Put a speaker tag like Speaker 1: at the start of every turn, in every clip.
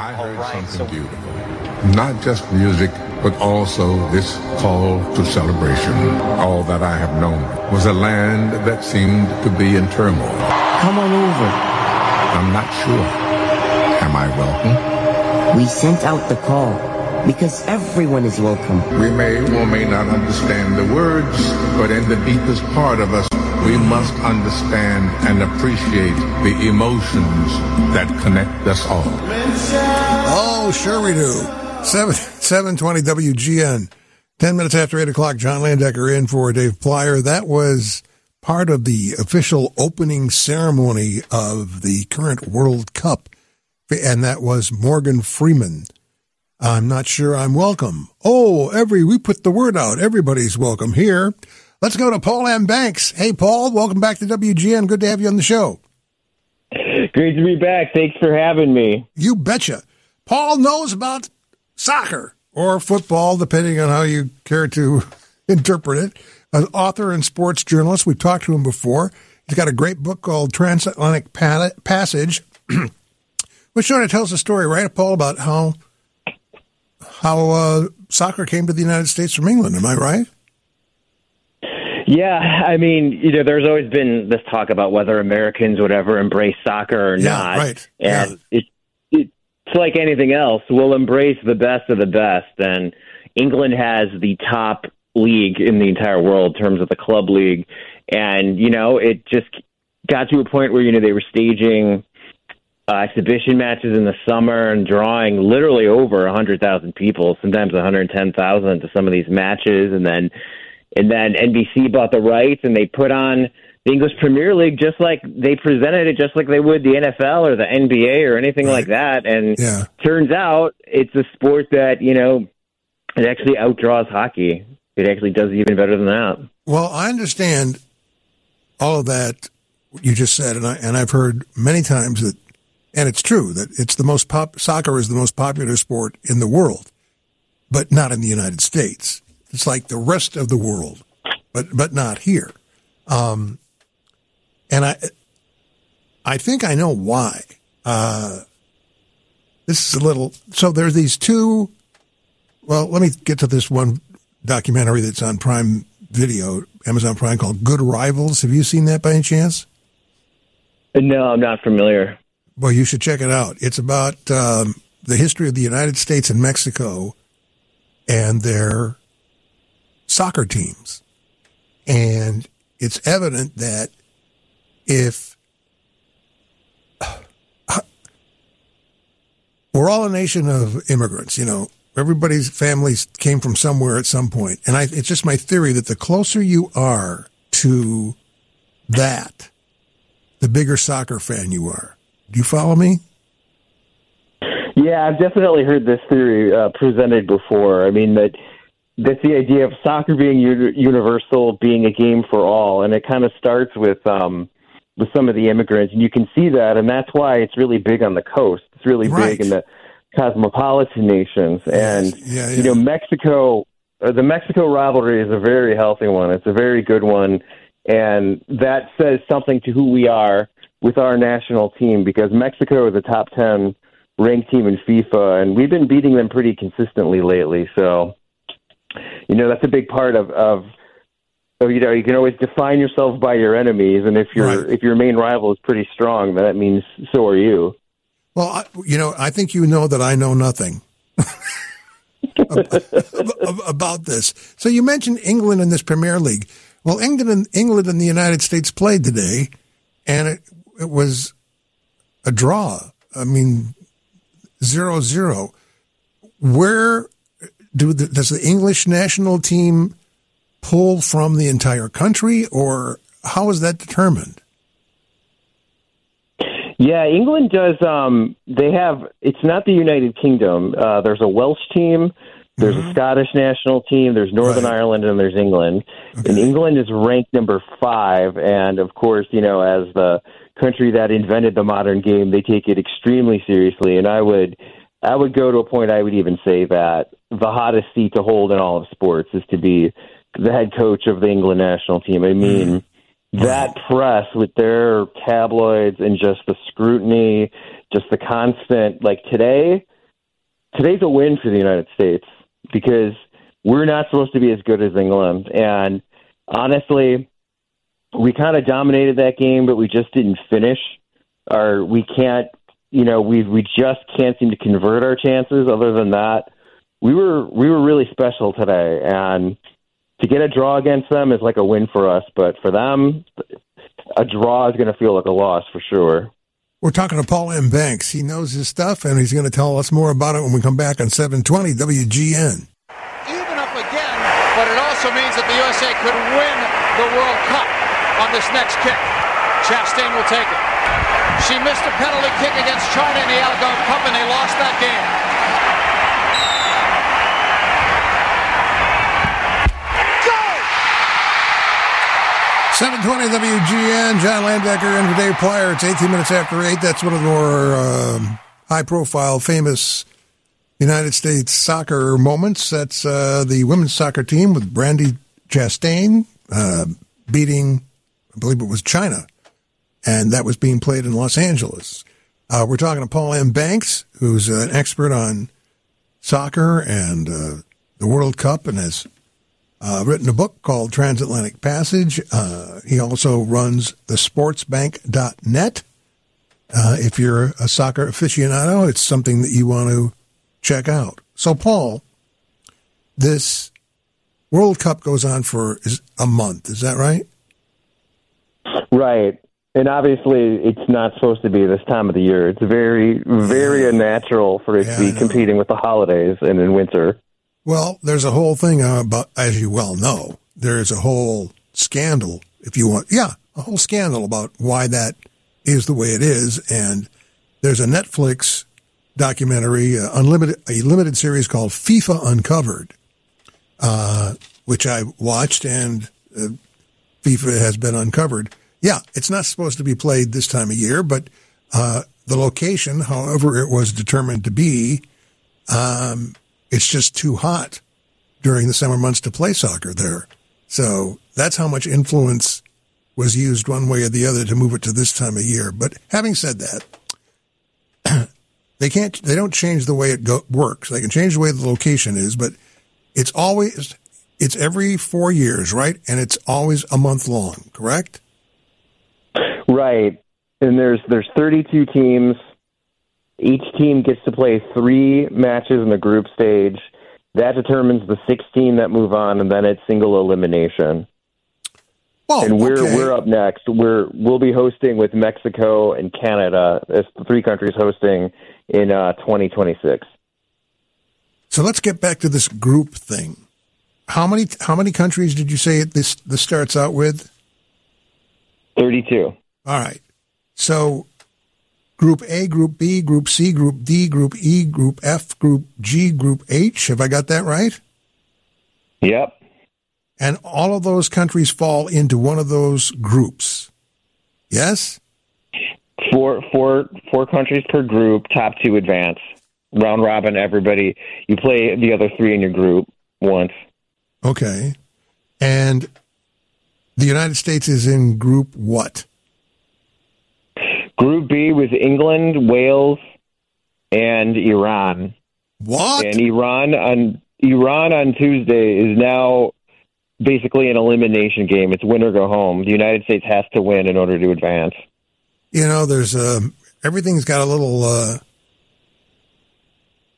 Speaker 1: I heard something beautiful. Not just music, but also this call to celebration. All that I have known was a land that seemed to be in turmoil.
Speaker 2: Come on over.
Speaker 1: I'm not sure. Am I welcome?
Speaker 2: We sent out the call because everyone is welcome.
Speaker 1: We may or may not understand the words, but in the deepest part of us, we must understand and appreciate the emotions that connect us all.
Speaker 3: Oh, sure we do. 7, 720 WGN. 10 minutes after 8 o'clock, John Landecker in for Dave Plier. That was part of the official opening ceremony of the current World Cup. And that was Morgan Freeman. I'm not sure I'm welcome. Oh, every, we put the word out. Everybody's welcome here. Let's go to Paul M. Banks. Hey, Paul, welcome back to WGN. Good to have you on the show.
Speaker 4: Great to be back. Thanks for having me.
Speaker 3: You betcha. Paul knows about soccer or football, depending on how you care to interpret it. An author and sports journalist. We've talked to him before. He's got a great book called Transatlantic Passage, which sort of tells the story, right, Paul, about how how uh, soccer came to the United States from England. Am I right?
Speaker 4: Yeah, I mean, you know, there's always been this talk about whether Americans would ever embrace soccer or
Speaker 3: Yeah,
Speaker 4: not,
Speaker 3: right.
Speaker 4: and
Speaker 3: Yeah.
Speaker 4: it, it's like anything else. We'll embrace the best of the best, and England has the top league in the entire world in terms of the club league, and you know, it just got to a point where you know they were staging uh, exhibition matches in the summer and drawing literally over a hundred thousand people, sometimes one hundred ten thousand to some of these matches, and then and then NBC bought the rights and they put on the English Premier League just like they presented it just like they would the NFL or the NBA or anything like that. And
Speaker 3: Yeah.
Speaker 4: turns out it's a sport that you know it actually outdraws hockey. It actually does even better than that.
Speaker 3: Well, I understand all of that you just said, and I and I've heard many times that, and it's true that it's the most pop. Soccer is the most popular sport in the world, but not in the United States. It's like the rest of the world, but but not here. Um, and I, I think I know why. Uh, this is a little. So there's these two. Well, let me get to this one documentary that's on Prime Video, Amazon Prime, called Good Rivals. Have you seen that by any chance?
Speaker 4: No, I'm not familiar.
Speaker 3: Well, you should check it out. It's about um, the history of the United States and Mexico and their soccer teams. And it's evident that if we're all a nation of immigrants, you know, everybody's families came from somewhere at some point. And I, it's just my theory that the closer you are to that, the bigger soccer fan you are. Do you follow me?
Speaker 4: Yeah, I've definitely heard this theory uh, presented before. I mean that that's the idea of soccer being universal, being a game for all, and it kind of starts with um, with some of the immigrants, and you can see that, and that's why it's really big on the coast. It's really
Speaker 3: Right.
Speaker 4: big in the cosmopolitan nations, and
Speaker 3: yeah,
Speaker 4: you know Mexico. Uh, the Mexico rivalry is a very healthy one. It's a very good one, and that says something to who we are with our national team because Mexico is a top ten ranked team in FIFA, and we've been beating them pretty consistently lately. So, you know, that's a big part of of. You know, you can always define yourself by your enemies, and if your if your main rival is pretty strong, then that means so are you.
Speaker 3: Well, I, you know, I think you know that I know nothing ab- about this. So you mentioned England in this Premier League. Well, England and England and the United States played today, and it it was a draw. I mean, zero zero. Where do the, does the English national team pull from the entire country, or how is that determined?
Speaker 4: Yeah, England does. Um, they have. It's not the United Kingdom. Uh, there's a Welsh team. There's a Scottish national team. There's Northern Ireland, and there's England. And England is ranked number five. And of course, you know, as the country that invented the modern game, they take it extremely seriously. And I would, I would go to a point. I would even say that the hottest seat to hold in all of sports is to be the head coach of the England national team. I mean mm. that press with their tabloids and just the scrutiny, just the constant like today, today's a win for the United States because we're not supposed to be as good as England. And honestly, we kind of dominated that game, but we just didn't finish. Or we can't, you know, we we just can't seem to convert our chances. Other than that, we were we were really special today, and to get a draw against them is like a win for us. But for them, a draw is going to feel like a loss for sure.
Speaker 3: We're talking to Paul M. Banks. He knows his stuff, and he's going to tell us more about it when we come back on 720 WGN.
Speaker 5: Even up again, but it also means that the USA could win the World Cup on this next kick. Chastain will take it. She missed a penalty kick against China in the Algarve Cup, and they lost that game.
Speaker 3: 720 WGN, John Landecker and Dave Plier. It's 18 minutes after 8. That's one of the more um, high profile, famous United States soccer moments. That's uh, the women's soccer team with Brandi Chastain uh, beating, I believe it was China. And that was being played in Los Angeles. Uh, we're talking to Paul M. Banks, who's an expert on soccer and uh, the World Cup and has uh, written a book called Transatlantic Passage. Uh, he also runs the sportsbank.net. Uh, if you're a soccer aficionado, it's something that you want to check out. So, Paul, this World Cup goes on for a month. Is that right?
Speaker 4: Right. And obviously, it's not supposed to be this time of the year. It's very, very unnatural for it yeah, to be competing with the holidays and in winter.
Speaker 3: Well, there's a whole thing about, as you well know, there's a whole scandal, if you want, yeah, a whole scandal about why that is the way it is. And there's a Netflix documentary, uh, unlimited, a limited series called FIFA Uncovered, uh, which I watched and uh, FIFA has been uncovered. Yeah, it's not supposed to be played this time of year, but uh, the location, however it was determined to be, um, it's just too hot during the summer months to play soccer there. So that's how much influence was used one way or the other to move it to this time of year. But having said that, they can't, they don't change the way it go, works. They can change the way the location is, but it's always, it's every four years, right? And it's always a month long, correct?
Speaker 4: Right. And there's, there's 32 teams each team gets to play three matches in the group stage. That determines the 16 that move on, and then it's single elimination. And we're
Speaker 3: okay.
Speaker 4: we're up next. We're we'll be hosting with Mexico and Canada as the three countries hosting in uh, 2026.
Speaker 3: So let's get back to this group thing. How many how many countries did you say this this starts out with?
Speaker 4: 32.
Speaker 3: All right. So Group A, Group B, Group C, Group D, Group E, Group F, Group G, Group H. Have I got that right?
Speaker 4: Yep.
Speaker 3: And all of those countries fall into one of those groups. Yes?
Speaker 4: Four, four, four countries per group, top two advance. Round robin, everybody. You play the other three in your group once.
Speaker 3: Okay. And the United States is in group what?
Speaker 4: Group B was England, Wales, and Iran.
Speaker 3: What?
Speaker 4: And Iran on Iran on Tuesday is now basically an elimination game. It's win or go home. The United States has to win in order to advance.
Speaker 3: You know, there's uh, everything's got a little. Uh,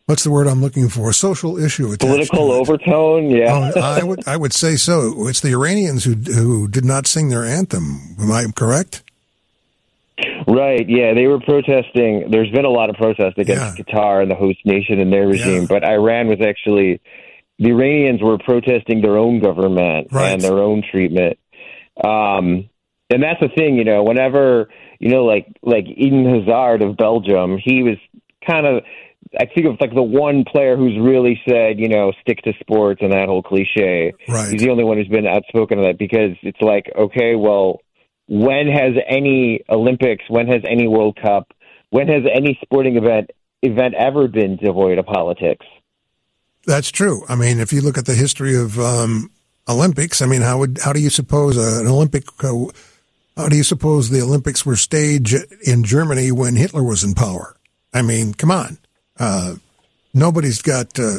Speaker 3: what's the word I'm looking for? Social issue.
Speaker 4: Political overtone. Yeah,
Speaker 3: oh, I would I would say so. It's the Iranians who who did not sing their anthem. Am I correct?
Speaker 4: Right. Yeah, they were protesting. There's been a lot of protest against yeah. Qatar and the host nation and their regime, yeah. but Iran was actually the Iranians were protesting their own government
Speaker 3: right.
Speaker 4: and their own treatment. Um, and that's the thing, you know. Whenever you know, like like Eden Hazard of Belgium, he was kind of. I think of like the one player who's really said, you know, stick to sports and that whole cliche.
Speaker 3: Right.
Speaker 4: He's the only one who's been outspoken of that because it's like, okay, well, when has any Olympics, when has any World Cup, when has any sporting event event ever been devoid of politics?
Speaker 3: That's true. I mean, if you look at the history of um, Olympics, I mean, how would how do you suppose an Olympic? Uh, how do you suppose the Olympics were staged in Germany when Hitler was in power? I mean, come on. Uh, nobody's got uh,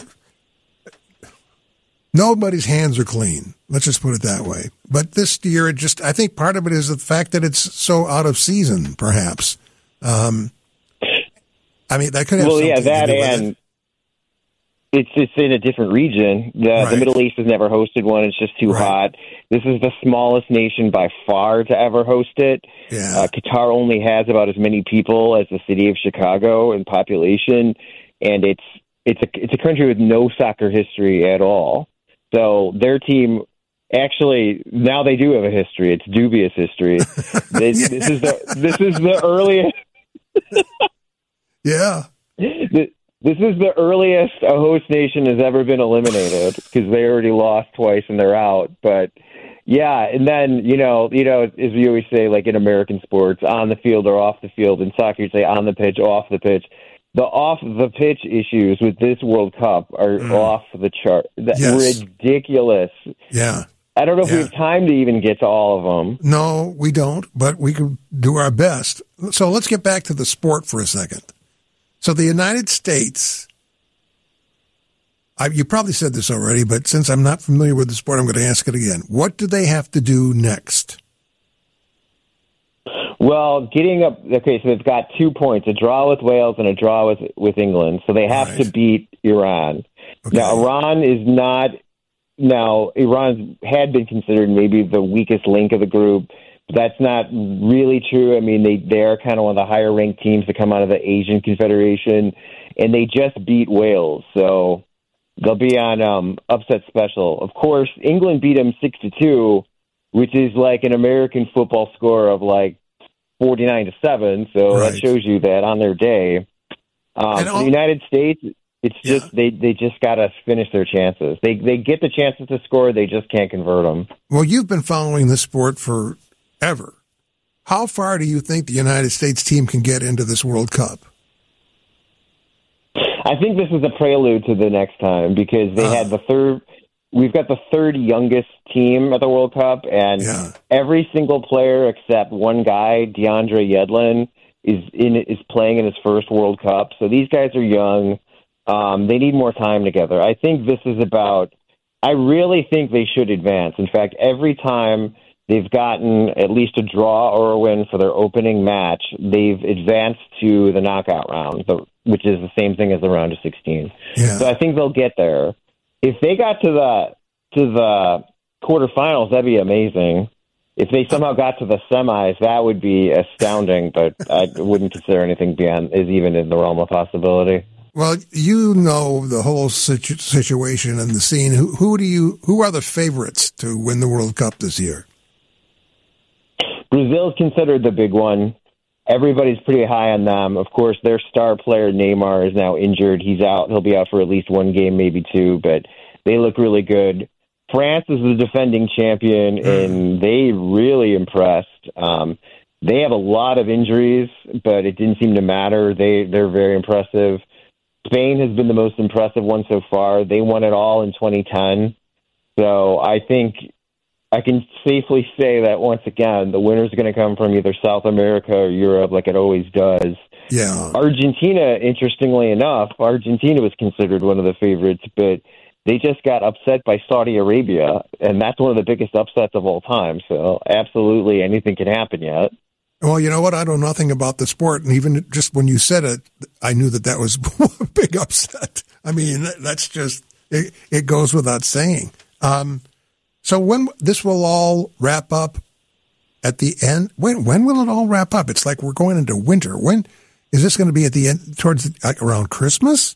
Speaker 3: nobody's hands are clean. Let's just put it that way. But this year, it just I think part of it is the fact that it's so out of season, perhaps. Um, I mean, that could have
Speaker 4: well, yeah, that and
Speaker 3: it.
Speaker 4: it's it's in a different region. The,
Speaker 3: Right.
Speaker 4: the Middle East has never hosted one. It's just too
Speaker 3: Right.
Speaker 4: hot. This is the smallest nation by far to ever host it.
Speaker 3: Yeah.
Speaker 4: Uh, Qatar only has about as many people as the city of Chicago in population, and it's it's a it's a country with no soccer history at all. So their team actually now they do have a history. It's dubious history. this, this is the this is the earliest
Speaker 3: Yeah,
Speaker 4: Th- this is the earliest a host nation has ever been eliminated because they already lost twice and they're out. But yeah, and then you know, you know, as we always say, like in American sports, on the field or off the field. In soccer, you say on the pitch, off the pitch. The off the pitch issues with this World Cup are mm. off the chart. That
Speaker 3: Yes.
Speaker 4: ridiculous.
Speaker 3: yeah.
Speaker 4: I don't know if we have time to even get to all of them.
Speaker 3: No, we don't, but we can do our best. So let's get back to the sport for a second. So the United States, I, you probably said this already, but since I'm not familiar with the sport, I'm going to ask it again. What do they have to do next?
Speaker 4: Well, getting up. Okay, so they've got two points: a draw with Wales and a draw with with England. So they have
Speaker 3: Right.
Speaker 4: to beat Iran.
Speaker 3: Okay.
Speaker 4: Now, Iran is not. Now, Iran had been considered maybe the weakest link of the group. But that's not really true. I mean, they they are kind of one of the higher ranked teams to come out of the Asian Confederation, and they just beat Wales. So they'll be on um, upset special. Of course, England beat them six to two, which is like an American football score of like forty nine to seven. So
Speaker 3: Right.
Speaker 4: that shows you that on their day, um,
Speaker 3: all-
Speaker 4: the United States, it's
Speaker 3: Yeah.
Speaker 4: just they they just got to finish their chances. They they get the chances to score, they just can't convert them.
Speaker 3: Well, you've been following this sport forever. How far do you think the United States team can get into this World Cup?
Speaker 4: I think this is a prelude to the next time because they
Speaker 3: Ah.
Speaker 4: had the third. We've got the third youngest team at the World Cup, and
Speaker 3: Yeah.
Speaker 4: every single player except one guy, DeAndre Yedlin, is in is playing in his first World Cup. So these guys are young. Um, they need more time together. I think this is about. I really think they should advance. In fact, every time they've gotten at least a draw or a win for their opening match, they've advanced to the knockout round, which is the same thing as the round of 16.
Speaker 3: Yeah.
Speaker 4: So I think they'll get there. If they got to the to the quarterfinals, that'd be amazing. If they somehow got to the semis, that would be astounding. But I wouldn't consider anything beyond is even in the realm of possibility.
Speaker 3: Well, you know the whole situ- situation and the scene. Who, who do you? Who are the favorites to win the World Cup this year?
Speaker 4: Brazil's considered the big one. Everybody's pretty high on them. Of course, their star player Neymar is now injured. He's out. He'll be out for at least one game, maybe two. But they look really good. France is the defending champion, and they really impressed. Um, they have a lot of injuries, but it didn't seem to matter. They they're very impressive. Spain has been the most impressive one so far. They won it all in 2010. So I think I can safely say that once again, the winner's going to come from either South America or Europe, like it always does.
Speaker 3: Yeah,
Speaker 4: Argentina, interestingly enough, Argentina was considered one of the favorites, but they just got upset by Saudi Arabia, and that's one of the biggest upsets of all time. So, absolutely, anything can happen yet.
Speaker 3: Well, you know what? I know nothing about the sport, and even just when you said it, I knew that that was a big upset. I mean, that's just it, it goes without saying. Um, so when this will all wrap up at the end? When when will it all wrap up? It's like we're going into winter. When is this going to be at the end towards the, like around Christmas?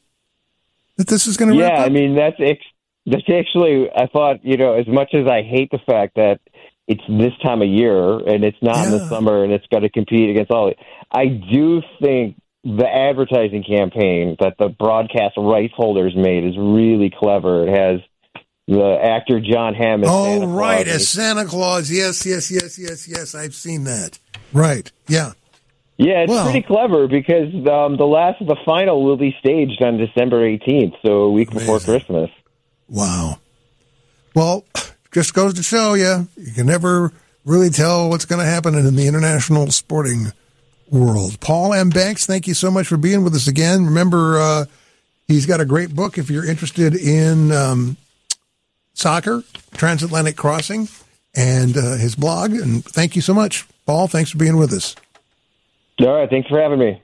Speaker 3: That this is going to
Speaker 4: Yeah,
Speaker 3: wrap up?
Speaker 4: I mean that's ex- that's actually I thought you know as much as I hate the fact that it's this time of year and it's not in the summer and it's got to compete against all. I do think the advertising campaign that the broadcast rights holders made is really clever. It has the actor Jon Hamm. as
Speaker 3: oh,
Speaker 4: Santa
Speaker 3: right,
Speaker 4: and
Speaker 3: as Santa Claus. Yes, yes, yes, yes, yes. I've seen that. Right. Yeah.
Speaker 4: Yeah, it's
Speaker 3: Well-
Speaker 4: pretty clever because um, the last of the final will be staged on December 18th, so a week before Christmas.
Speaker 3: Wow. Well, just goes to show you, you can never really tell what's going to happen in the international sporting world. Paul M. Banks, thank you so much for being with us again. Remember, uh, He's got a great book if you're interested in um, soccer, transatlantic crossing, and uh, his blog. And thank you so much, Paul. Thanks for being with us.
Speaker 4: All right. Thanks for having me.